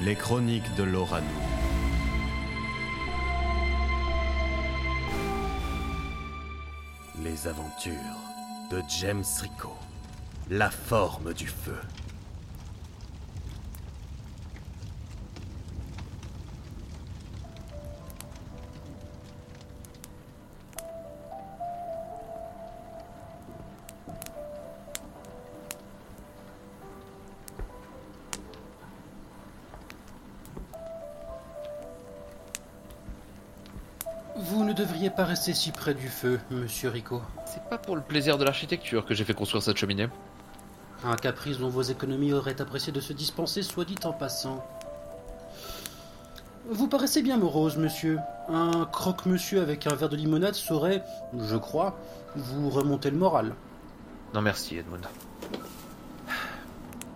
Les chroniques de Lorano. Les aventures de James Rico. La forme du feu. Pas rester si près du feu, monsieur Rico. C'est pas pour le plaisir de l'architecture que j'ai fait construire cette cheminée. Un caprice dont vos économies auraient apprécié de se dispenser, soit dit en passant. Vous paraissez bien morose, monsieur. Un croque-monsieur avec un verre de limonade saurait, je crois, vous remonter le moral. Non merci Edmund.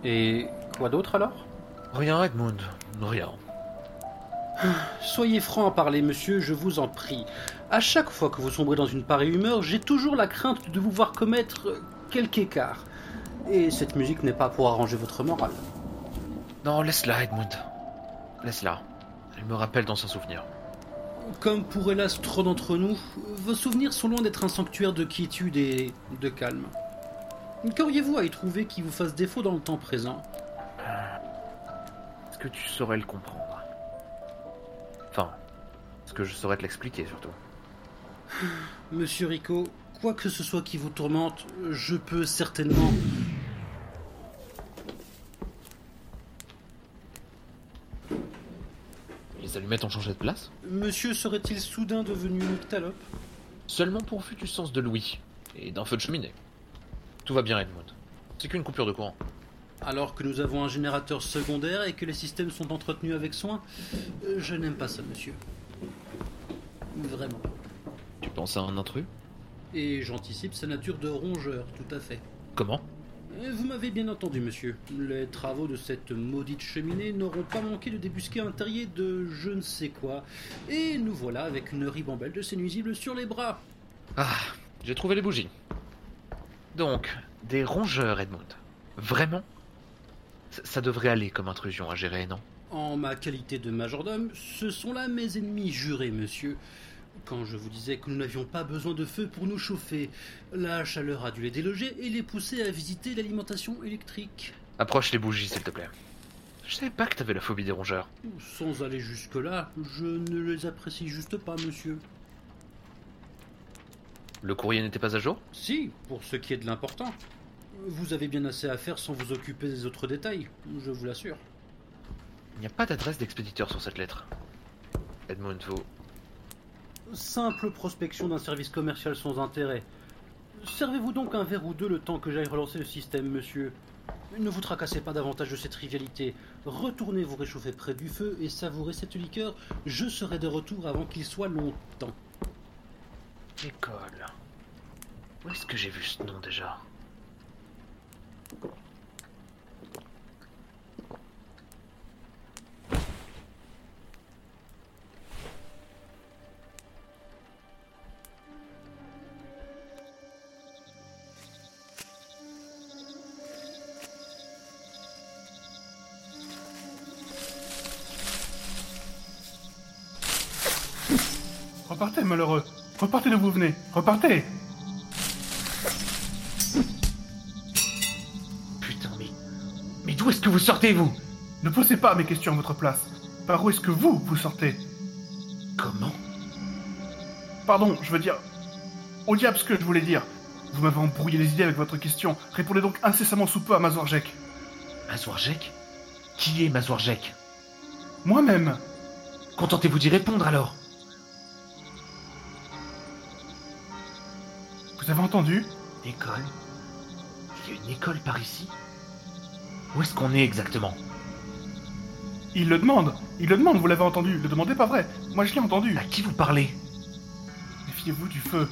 Et quoi d'autre alors? Rien Edmund, rien. Soyez franc à parler, monsieur, je vous en prie. À chaque fois que vous sombrez dans une pareille humeur, j'ai toujours la crainte de vous voir commettre euh, quelque écart. Et cette musique n'est pas pour arranger votre morale. Non, laisse-la Edmund. Laisse-la. Elle me rappelle dans son souvenir. Comme pour hélas trop d'entre nous, vos souvenirs sont loin d'être un sanctuaire de quiétude et de calme. Qu'auriez-vous à y trouver qui vous fasse défaut dans le temps présent? Est-ce que tu saurais le comprendre? Enfin, est-ce que je saurais te l'expliquer surtout? Monsieur Rico, quoi que ce soit qui vous tourmente, je peux certainement... Les allumettes ont changé de place Monsieur serait-il soudain devenu une nyctalope Seulement pourvu du sens de Louis et d'un feu de cheminée. Tout va bien Edmund. C'est qu'une coupure de courant. Alors que nous avons un générateur secondaire et que les systèmes sont entretenus avec soin, euh, je n'aime pas ça, monsieur. Vraiment. À un intrus? Et j'anticipe sa nature de rongeur, tout à fait. Comment? Euh, Vous m'avez bien entendu, monsieur. Les travaux de cette maudite cheminée n'auront pas manqué de débusquer un terrier de je ne sais quoi. Et nous voilà avec une ribambelle de ces nuisibles sur les bras. Ah, j'ai trouvé les bougies. Donc, des rongeurs Edmund. Vraiment? Ça, ça devrait aller comme intrusion à gérer, non? En ma qualité de majordome, ce sont là mes ennemis jurés, monsieur. Quand je vous disais que nous n'avions pas besoin de feu pour nous chauffer, la chaleur a dû les déloger et les pousser à visiter l'alimentation électrique. Approche les bougies, s'il te plaît. Je savais pas que t'avais la phobie des rongeurs. Sans aller jusque-là, je ne les apprécie juste pas, monsieur. Le courrier n'était pas à jour? Si, pour ce qui est de l'important. Vous avez bien assez à faire sans vous occuper des autres détails, je vous l'assure. Il n'y a pas d'adresse d'expéditeur sur cette lettre. Edmund, vous... Simple prospection d'un service commercial sans intérêt. Servez-vous donc un verre ou deux le temps que j'aille relancer le système, monsieur. Ne vous tracassez pas davantage de ces trivialités. Retournez vous réchauffer près du feu et savourez cette liqueur. Je serai de retour avant qu'il soit longtemps. École. Où est-ce que j'ai vu ce nom déjà? Repartez, malheureux. Repartez d'où vous venez. Repartez. Putain, mais... Mais d'où est-ce que vous sortez, vous? Ne posez pas mes questions à votre place. Par où est-ce que vous, vous sortez? Comment? Pardon, je veux dire... Au diable ce que je voulais dire. Vous m'avez embrouillé les idées avec votre question. Répondez donc incessamment sous peu à Mazorjek. Mazouarjek? Qui est Mazouarjek? Moi-même. Contentez-vous d'y répondre alors? Vous avez entendu? École? Il y a une école par ici? Où est-ce qu'on est exactement? Il le demande. Il le demande, vous l'avez entendu. Le demandez pas vrai. Moi, je l'ai entendu. À qui vous parlez? Méfiez-vous du feu.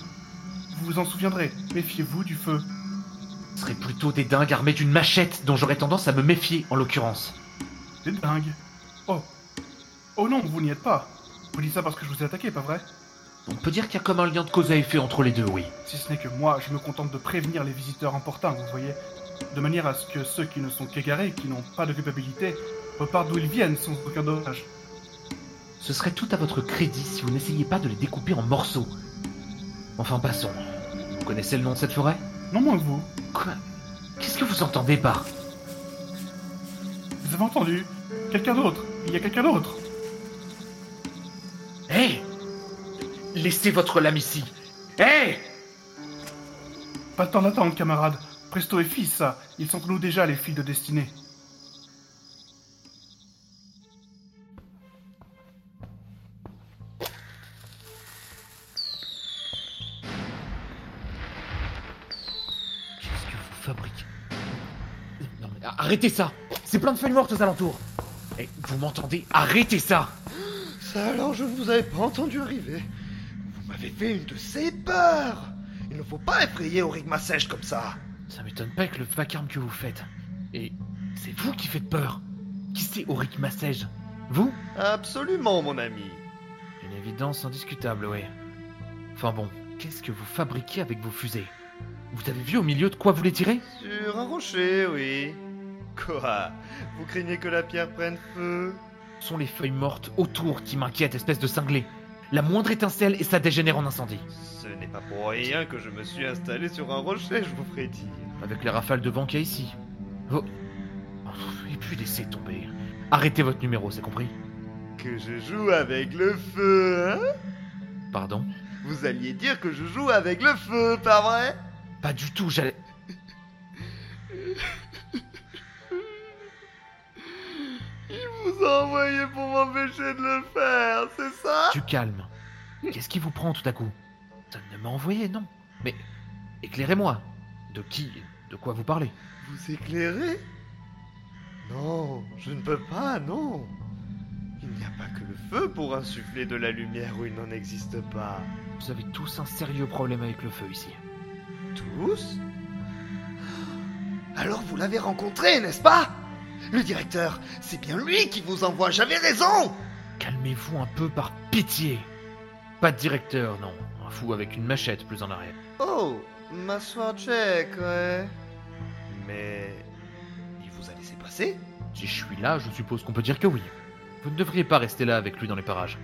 Vous vous en souviendrez. Méfiez-vous du feu. Ce serait plutôt des dingues armés d'une machette dont j'aurais tendance à me méfier en l'occurrence. C'est dingue. Oh. Oh non, vous n'y êtes pas. Vous dites ça parce que je vous ai attaqué, pas vrai? On peut dire qu'il y a comme un lien de cause à effet entre les deux, oui. Si ce n'est que moi, je me contente de prévenir les visiteurs importuns, vous voyez. De manière à ce que ceux qui ne sont qu'égarés, qui n'ont pas de culpabilité, repartent d'où ils viennent sans aucun dommage. Ce serait tout à votre crédit si vous n'essayiez pas de les découper en morceaux. Enfin, passons. Vous connaissez le nom de cette forêt? Non moins que vous. Quoi? Qu'est-ce que vous entendez par... Vous avez entendu? Quelqu'un d'autre? Il y a quelqu'un d'autre? Laissez votre lame ici Hé Pas le temps d'attendre, camarade. Presto et fils, ça. Ils sont nous déjà, les filles de destinée. Qu'est-ce que vous fabriquez? Non mais arrêtez ça C'est plein de feuilles mortes aux alentours Eh, vous m'entendez? Arrêtez ça Ça alors, je ne vous avais pas entendu arriver. Vous m'avez fait une de ces peurs. Il ne faut pas effrayer Origma sèche comme ça. Ça m'étonne pas avec le vacarme que vous faites. Et c'est vous qui faites peur Qui c'est Auric Massège Vous? Absolument, mon ami. Une évidence indiscutable, oui. Enfin bon, qu'est-ce que vous fabriquez avec vos fusées? Vous avez vu au milieu de quoi vous les tirez? Sur un rocher, oui. Quoi? Vous craignez que la pierre prenne feu? Ce sont les feuilles mortes autour qui m'inquiètent, espèce de cinglé. La moindre étincelle et ça dégénère en incendie. Ce n'est pas pour rien que je me suis installé sur un rocher, je vous ferai dire. Avec les rafales de vent qu'il y a ici. Oh. Et puis laissez tomber. Arrêtez votre numéro, c'est compris? Que je joue avec le feu, hein? Pardon? Vous alliez dire que je joue avec le feu, pas vrai? Pas du tout, j'allais... Il vous a envoyé pour m'empêcher de le faire, Du calme. Qu'est-ce qui vous prend tout à coup? Ça ne m'a envoyé, non. Mais éclairez-moi. De qui De quoi vous parlez? Vous éclairez? Non, je ne peux pas, non. Il n'y a pas que le feu pour insuffler de la lumière où il n'en existe pas. Vous avez tous un sérieux problème avec le feu ici. Tous? Alors vous l'avez rencontré, n'est-ce pas? Le directeur, c'est bien lui qui vous envoie, j'avais raison Calmez-vous un peu par pitié. Pas de directeur, non. Un fou avec une machette plus en arrière. Oh, m'asseoir check, ouais. Mais... Il vous a laissé passer? Si je suis là, je suppose qu'on peut dire que oui. Vous ne devriez pas rester là avec lui dans les parages.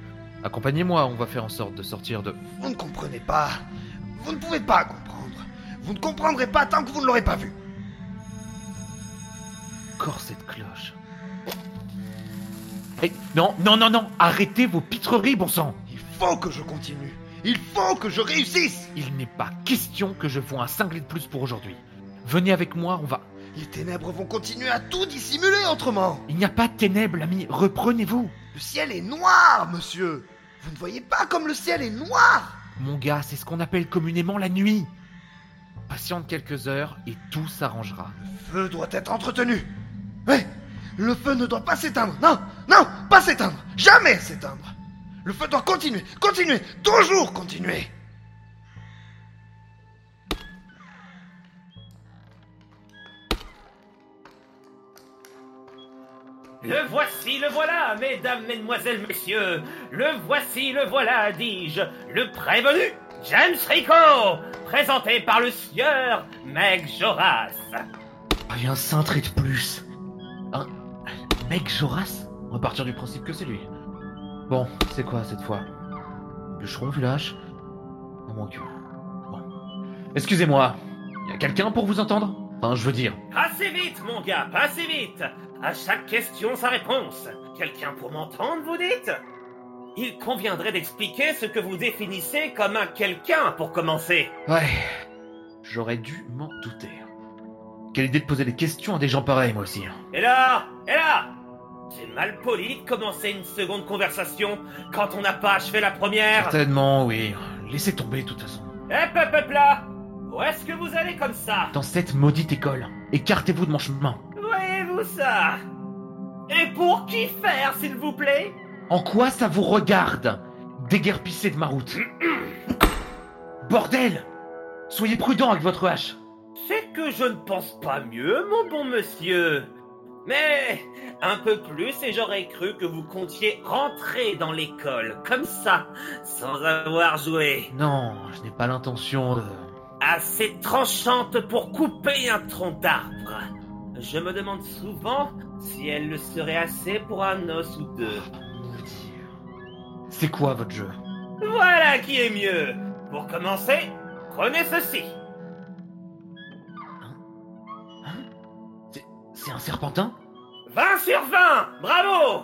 Accompagnez-moi, on va faire en sorte de sortir de... Vous ne comprenez pas. Vous ne pouvez pas comprendre. Vous ne comprendrez pas tant que vous ne l'aurez pas vu. Encore cette cloche. Eh, non, non, non, non Arrêtez vos pitreries, bon sang Il faut que je continue. Il faut que je réussisse. Il n'est pas question que je vois un cinglé de plus pour aujourd'hui. Venez avec moi, on va... Les ténèbres vont continuer à tout dissimuler autrement. Il n'y a pas de ténèbres, l'ami, reprenez-vous Le ciel est noir, monsieur. Vous ne voyez pas comme le ciel est noir? Mon gars, c'est ce qu'on appelle communément la nuit. Patiente quelques heures et tout s'arrangera. Le feu doit être entretenu. Ouais, le feu ne doit pas s'éteindre. Non, non, pas s'éteindre. Jamais s'éteindre. Le feu doit continuer, continuer, toujours continuer. Le voici, le voilà, mesdames, mesdemoiselles, messieurs. Le voici, le voilà, dis-je. Le prévenu, James Rico, présenté par le sieur Meg Joras. Rien cintré de plus. Mec Joras On va partir du principe que c'est lui. Bon, c'est quoi cette fois? Bûcheron hache À moins que... Bon. Excusez-moi, y a quelqu'un pour vous entendre? Enfin, je veux dire... Assez vite, mon gars, assez vite. À chaque question, sa réponse. Quelqu'un pour m'entendre, vous dites? Il conviendrait d'expliquer ce que vous définissez comme un quelqu'un pour commencer. Ouais, j'aurais dû m'en douter. Quelle idée de poser des questions à des gens pareils, moi aussi. Et là Et là C'est mal poli de commencer une seconde conversation quand on n'a pas achevé la première. Certainement, oui. Laissez tomber, de toute façon. Hep hep hep là Où est-ce que vous allez comme ça? Dans cette maudite école, écartez-vous de mon chemin. Voyez-vous ça? Et pour qui faire, s'il vous plaît? En quoi ça vous regarde Déguerpissez de ma route? Bordel Soyez prudent avec votre hache. C'est que je ne pense pas mieux, mon bon monsieur. Mais un peu plus et j'aurais cru que vous comptiez rentrer dans l'école, comme ça, sans avoir joué. Non, je n'ai pas l'intention de... Assez tranchante pour couper un tronc d'arbre. Je me demande souvent si elle le serait assez pour un os ou deux. Maudit. C'est quoi votre jeu? Voilà qui est mieux. Pour commencer, prenez ceci. C'est un serpentin? 20 sur 20 Bravo!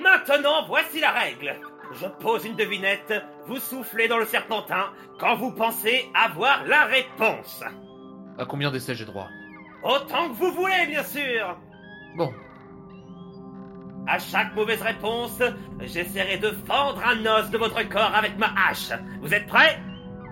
Maintenant, voici la règle. Je pose une devinette, vous soufflez dans le serpentin quand vous pensez avoir la réponse. À combien d'essais j'ai droit? Autant que vous voulez, bien sûr. Bon, À chaque mauvaise réponse, j'essaierai de fendre un os de votre corps avec ma hache. Vous êtes prêts?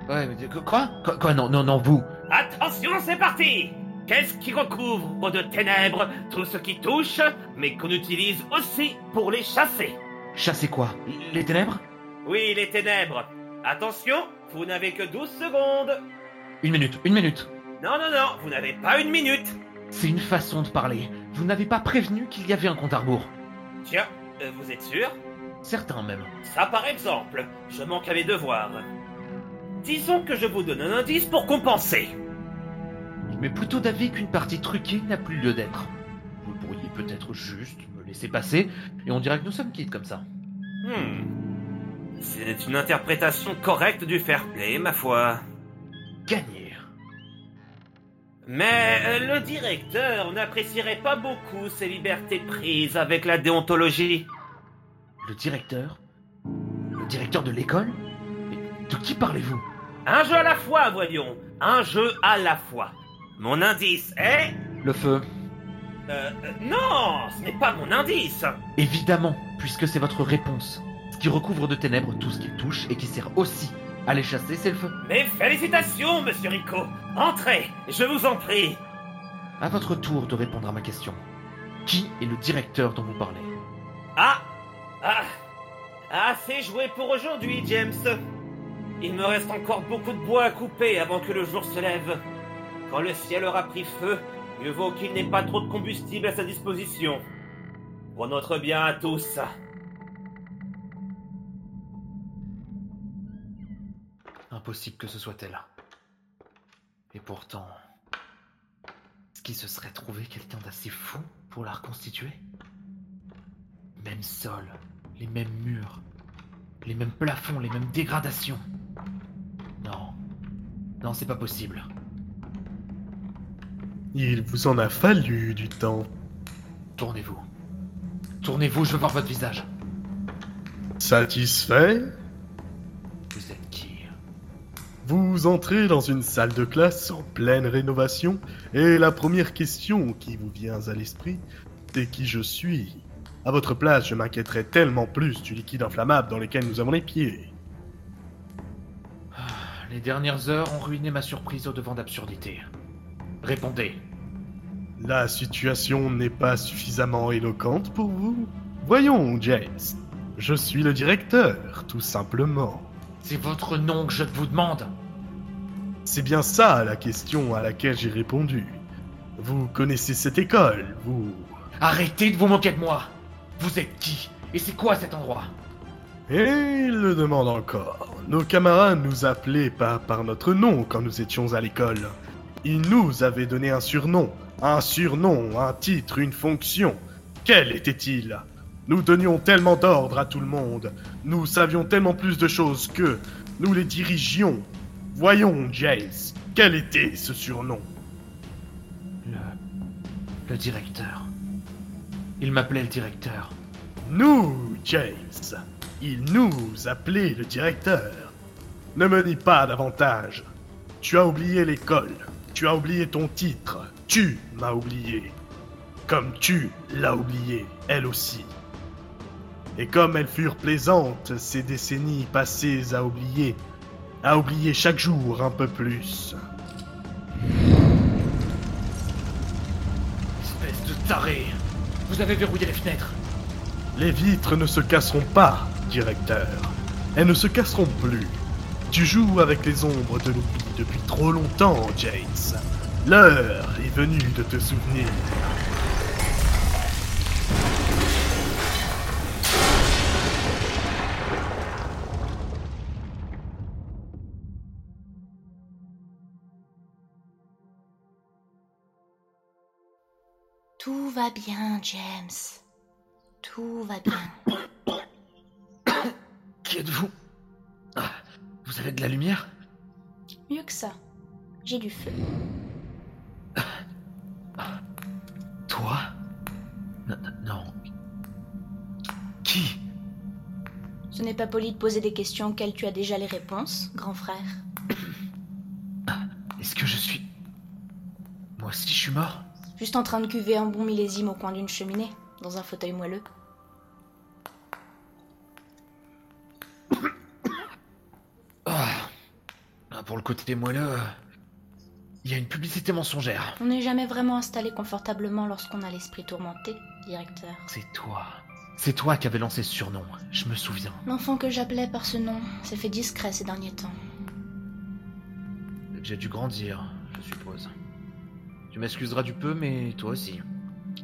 Ouais, mais quoi Quoi? Non, non, non, vous. Attention, c'est parti Qu'est-ce qui recouvre de ténèbres tout ce qui touche, mais qu'on utilise aussi pour les chasser? Chasser quoi? Les ténèbres? Oui, les ténèbres. Attention, vous n'avez que 12 secondes. Une minute, une minute Non, non, non, vous n'avez pas une minute. C'est une façon de parler. Vous n'avez pas prévenu qu'il y avait un compte à rebours. Tiens, euh, vous êtes sûr? Certains même. Ça par exemple, je manque à mes devoirs. Disons que je vous donne un indice pour compenser. Mais plutôt d'avis qu'une partie truquée n'a plus lieu d'être. Vous pourriez peut-être juste me laisser passer, et on dirait que nous sommes quittes comme ça. Hmm. C'est une interprétation correcte du fair play, ma foi. Gagner. Mais euh, le directeur n'apprécierait pas beaucoup ces libertés prises avec la déontologie. Le directeur? Le directeur de l'école? De qui parlez-vous? Un jeu à la fois, voyons. Un jeu à la fois. Mon indice est... Le feu. Euh, euh, non, ce n'est pas mon indice. Évidemment, puisque c'est votre réponse. Ce qui recouvre de ténèbres tout ce qui touche et qui sert aussi à les chasser, c'est le feu. Mes félicitations, monsieur Rico. Entrez, je vous en prie. À votre tour de répondre à ma question. Qui est le directeur dont vous parlez? Ah Ah Assez joué pour aujourd'hui, James. Il me reste encore beaucoup de bois à couper avant que le jour se lève. Quand le ciel aura pris feu, mieux vaut qu'il n'ait pas trop de combustible à sa disposition. Pour notre bien à tous. Impossible que ce soit elle. Et pourtant, est-ce qu'il se serait trouvé quelqu'un d'assez fou pour la reconstituer? Même sol, les mêmes murs, les mêmes plafonds, les mêmes dégradations. Non, non, c'est pas possible. Il vous en a fallu du temps. Tournez-vous. Tournez-vous, je veux voir votre visage. Satisfait? Vous êtes qui Vous entrez dans une salle de classe en pleine rénovation et la première question qui vous vient à l'esprit, c'est qui je suis? À votre place, je m'inquiéterais tellement plus du liquide inflammable dans lequel nous avons les pieds. Les dernières heures ont ruiné ma surprise au devant d'absurdité. Répondez. La situation n'est pas suffisamment éloquente pour vous Voyons, James. Je suis le directeur, tout simplement. C'est votre nom que je vous demande. C'est bien ça la question à laquelle j'ai répondu. Vous connaissez cette école, vous... Arrêtez de vous moquer de moi. Vous êtes qui? Et c'est quoi cet endroit? Et il le demande encore. Nos camarades nous appelaient pas par notre nom quand nous étions à l'école. Ils nous avaient donné un surnom. Un surnom, un titre, une fonction. Quel était-il? Nous donnions tellement d'ordre à tout le monde. Nous savions tellement plus de choses que nous les dirigions. Voyons, James, quel était ce surnom? Le. Le directeur. Il m'appelait le directeur. Nous, James. Il nous appelait le directeur. Ne me dis pas davantage. Tu as oublié l'école. Tu as oublié ton titre. Tu m'as oublié. Comme tu l'as oublié, elle aussi. Et comme elles furent plaisantes, ces décennies passées à oublier, à oublier chaque jour un peu plus. Espèce de taré Vous avez verrouillé les fenêtres Les vitres ne se casseront pas, directeur. Elles ne se casseront plus. Tu joues avec les ombres de l'oubli depuis trop longtemps, James. L'heure est venue de te souvenir. Tout va bien, James. Tout va bien. Qui êtes-vous? Ah, Vous avez de la lumière? Mieux que ça. J'ai du feu. Toi? N- n- Non. Qui? Ce n'est pas poli de poser des questions auxquelles tu as déjà les réponses, grand frère. Est-ce que je suis... Moi aussi je suis mort? Juste en train de cuver un bon millésime au coin d'une cheminée, dans un fauteuil moelleux. Côté moelleux, euh, il y a une publicité mensongère. On n'est jamais vraiment installé confortablement lorsqu'on a l'esprit tourmenté, directeur. C'est toi. C'est toi qui avais lancé ce surnom, je me souviens. L'enfant que j'appelais par ce nom s'est fait discret ces derniers temps. J'ai dû grandir, je suppose. Tu m'excuseras du peu, mais toi aussi.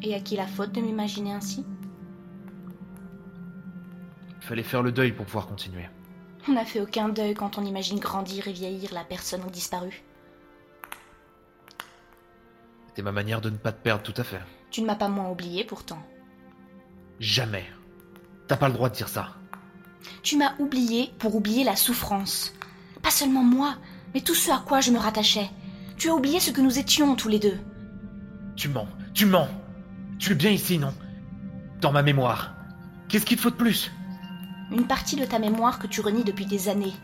Et à qui la faute de m'imaginer ainsi? Fallait faire le deuil pour pouvoir continuer. On n'a fait aucun deuil quand on imagine grandir et vieillir la personne disparue. C'était ma manière de ne pas te perdre tout à fait. Tu ne m'as pas moins oublié pourtant. Jamais. T'as pas le droit de dire ça. Tu m'as oublié pour oublier la souffrance. Pas seulement moi, mais tout ce à quoi je me rattachais. Tu as oublié ce que nous étions tous les deux. Tu mens, tu mens. Tu es bien ici, non? Dans ma mémoire. Qu'est-ce qu'il te faut de plus? Une partie de ta mémoire que tu renies depuis des années.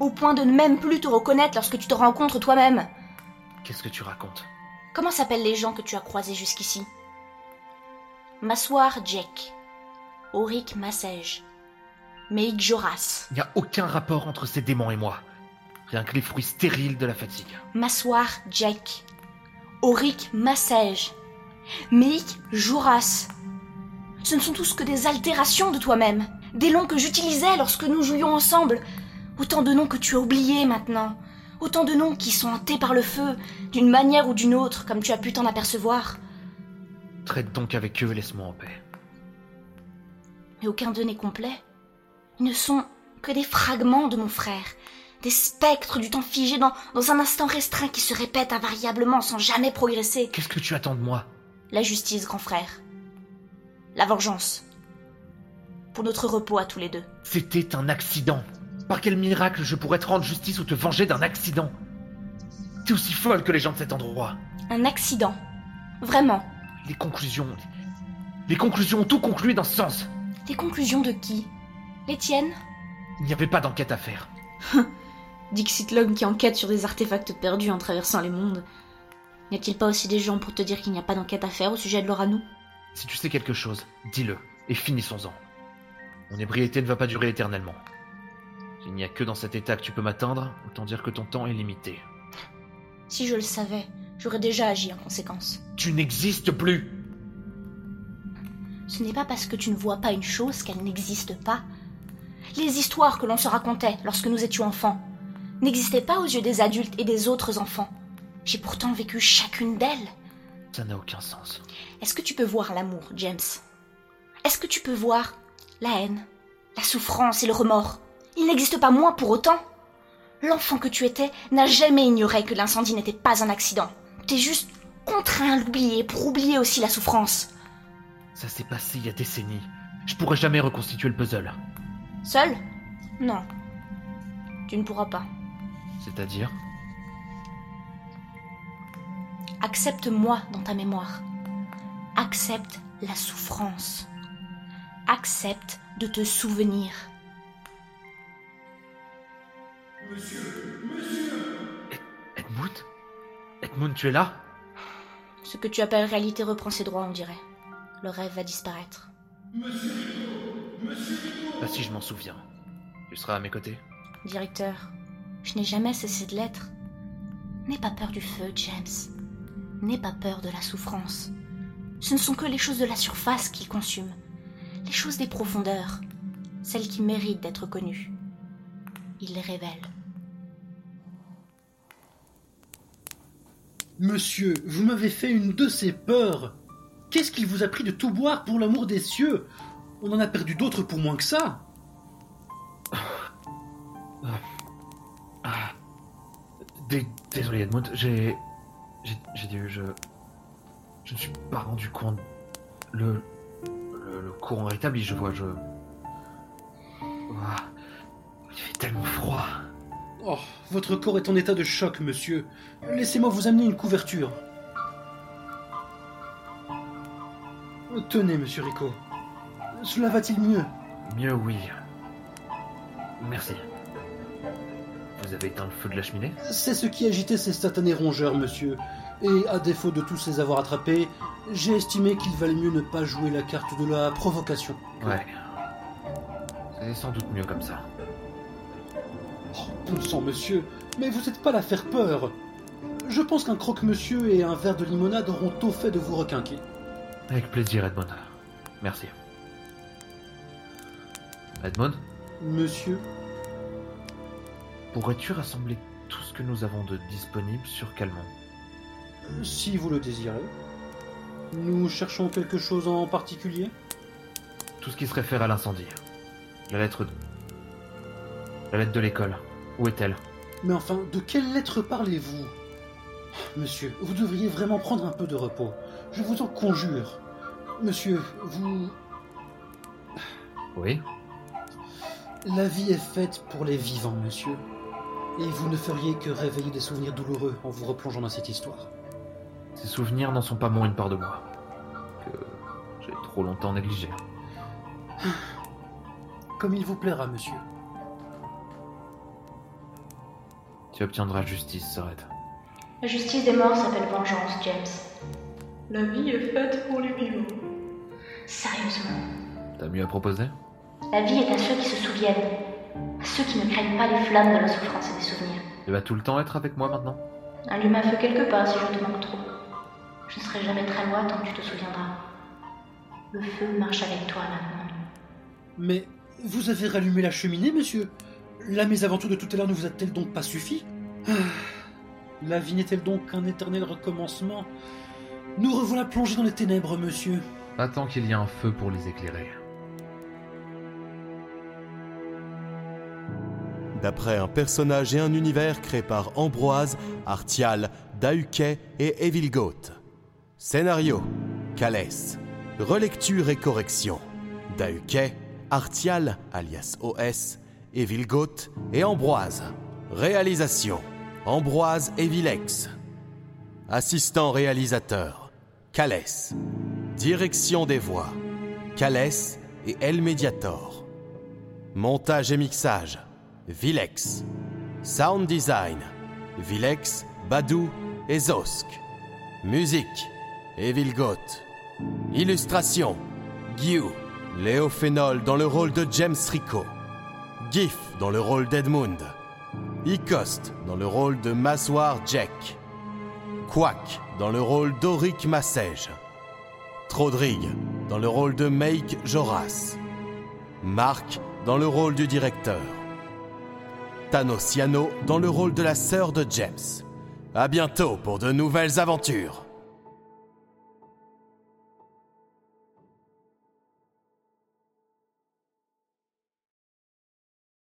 Au point de ne même plus te reconnaître lorsque tu te rencontres toi-même. Qu'est-ce que tu racontes? Comment s'appellent les gens que tu as croisés jusqu'ici? Massoir Jack. Auric Massège. Meik Joras. Il n'y a aucun rapport entre ces démons et moi. Rien que les fruits stériles de la fatigue. Massoir Jack. Auric Massège. Meik Joras. Ce ne sont tous que des altérations de toi-même. Des noms que j'utilisais lorsque nous jouions ensemble. Autant de noms que tu as oubliés maintenant. Autant de noms qui sont hantés par le feu, d'une manière ou d'une autre, comme tu as pu t'en apercevoir. Traite donc avec eux et laisse-moi en paix. mais aucun d'eux n'est complet. Ils ne sont que des fragments de mon frère, des spectres du temps figé dans, dans un instant restreint qui se répètent invariablement sans jamais progresser. Qu'est-ce que tu attends de moi? La justice, grand frère. La vengeance. Pour notre repos à tous les deux. C'était un accident. Par quel miracle je pourrais te rendre justice ou te venger d'un accident? T'es aussi folle que les gens de cet endroit. Un accident. Vraiment. Les conclusions. Les conclusions ont tout conclu dans ce sens. Des conclusions de qui? Les tiennes? Il n'y avait pas d'enquête à faire. Dixit l'homme qui enquête sur des artefacts perdus en traversant les mondes. N'y a-t-il pas aussi des gens pour te dire qu'il n'y a pas d'enquête à faire au sujet de Loranou Si tu sais quelque chose, dis-le, et finissons-en. Mon ébriété ne va pas durer éternellement. S'il n'y a que dans cet état que tu peux m'atteindre, autant dire que ton temps est limité. Si je le savais, j'aurais déjà agi en conséquence. Tu n'existes plus Ce n'est pas parce que tu ne vois pas une chose qu'elle n'existe pas. Les histoires que l'on se racontait lorsque nous étions enfants n'existaient pas aux yeux des adultes et des autres enfants. J'ai pourtant vécu chacune d'elles. Ça n'a aucun sens. Est-ce que tu peux voir l'amour, James? Est-ce que tu peux voir la haine, la souffrance et le remords Il n'existe pas moins pour autant. L'enfant que tu étais n'a jamais ignoré que l'incendie n'était pas un accident. T'es juste contraint à l'oublier pour oublier aussi la souffrance. Ça s'est passé il y a décennies. Je pourrais jamais reconstituer le puzzle. Seul? Non. Tu ne pourras pas. C'est-à-dire? Accepte-moi dans ta mémoire. Accepte la souffrance. Accepte de te souvenir. Edmund? Edmund, tu es là? Ce que tu appelles réalité reprend ses droits, on dirait. Le rêve va disparaître. Ah si, je m'en souviens. Tu seras à mes côtés Directeur, je n'ai jamais cessé de l'être. N'aie pas peur du feu, James. N'aie pas peur de la souffrance. Ce ne sont que les choses de la surface qu'il consume. Les choses des profondeurs. Celles qui méritent d'être connues. Il les révèle. Monsieur, vous m'avez fait une de ces peurs. Qu'est-ce qu'il vous a pris de tout boire pour l'amour des cieux? On en a perdu d'autres pour moins que ça. Dé- Désolé Edmund, j'ai... J'ai j'ai dû... Je... Je ne suis pas rendu compte. Le. Le, le courant rétabli, je vois, je. Il fait tellement froid. Oh, votre corps est en état de choc, monsieur. Laissez-moi vous amener une couverture. Tenez, monsieur Rico. Cela va-t-il mieux? Mieux, oui. Merci. Vous avez éteint le feu de la cheminée? C'est ce qui agitait ces satanés rongeurs, monsieur. Et à défaut de tous les avoir attrapés, j'ai estimé qu'il valait mieux ne pas jouer la carte de la provocation. Ouais. C'est sans doute mieux comme ça. Oh, bon sang, monsieur, mais vous n'êtes pas là faire peur. Je pense qu'un croque-monsieur et un verre de limonade auront tôt fait de vous requinquer. Avec plaisir, Edmond. Merci. Edmond, Monsieur pourrais-tu rassembler tout ce que nous avons de disponible sur Calmont? Si vous le désirez. Nous cherchons quelque chose en particulier? Tout ce qui se réfère à l'incendie. La lettre de... La lettre de l'école. Où est-elle? Mais enfin, de quelle lettre parlez-vous? Monsieur, vous devriez vraiment prendre un peu de repos. Je vous en conjure. Monsieur, vous... Oui? La vie est faite pour les vivants, monsieur. Et vous ne feriez que réveiller des souvenirs douloureux en vous replongeant dans cette histoire. Ces souvenirs n'en sont pas moins une part de moi. Que j'ai trop longtemps négligé. Comme il vous plaira, monsieur. Tu obtiendras justice, Sorette. La justice des morts s'appelle vengeance, James. La vie est faite pour les vivants. Sérieusement. T'as mieux à proposer? La vie est à ceux qui se souviennent. À ceux qui ne craignent pas les flammes de la souffrance et des souvenirs. Tu vas tout le temps être avec moi maintenant? Allume un feu quelque part si je te manque trop. Je ne serai jamais très loin tant que tu te souviendras. Le feu marche avec toi maintenant. Mais vous avez rallumé la cheminée, monsieur La mésaventure de tout à l'heure ne vous a-t-elle donc pas suffi? Ah, La vie n'est-elle donc qu'un éternel recommencement? Nous revoilà plongés dans les ténèbres, monsieur. Pas tant qu'il y a un feu pour les éclairer. D'après un personnage et un univers créé par Ambroise, Artial, Dahuquet et Evil Goat. Scénario Calès. Relecture et correction Dahuquet, Artial alias OS, Evil Goat et Ambroise. Réalisation Ambroise et Vilex. Assistant réalisateur Calès. Direction des voix Calès et El Mediator. Montage et mixage Vilex. Sound design Vilex, Badou et Zosk. Musique Evil Goat. Illustration Guiou. Léo Phénol dans le rôle de James Rico. Gif dans le rôle d'Edmund. Icost dans le rôle de Maswar Jack. Quack dans le rôle d'Auric Massège. Trodrig dans le rôle de Make Joras. Marc dans le rôle du directeur. Thanos Yano dans le rôle de la sœur de James. À bientôt pour de nouvelles aventures.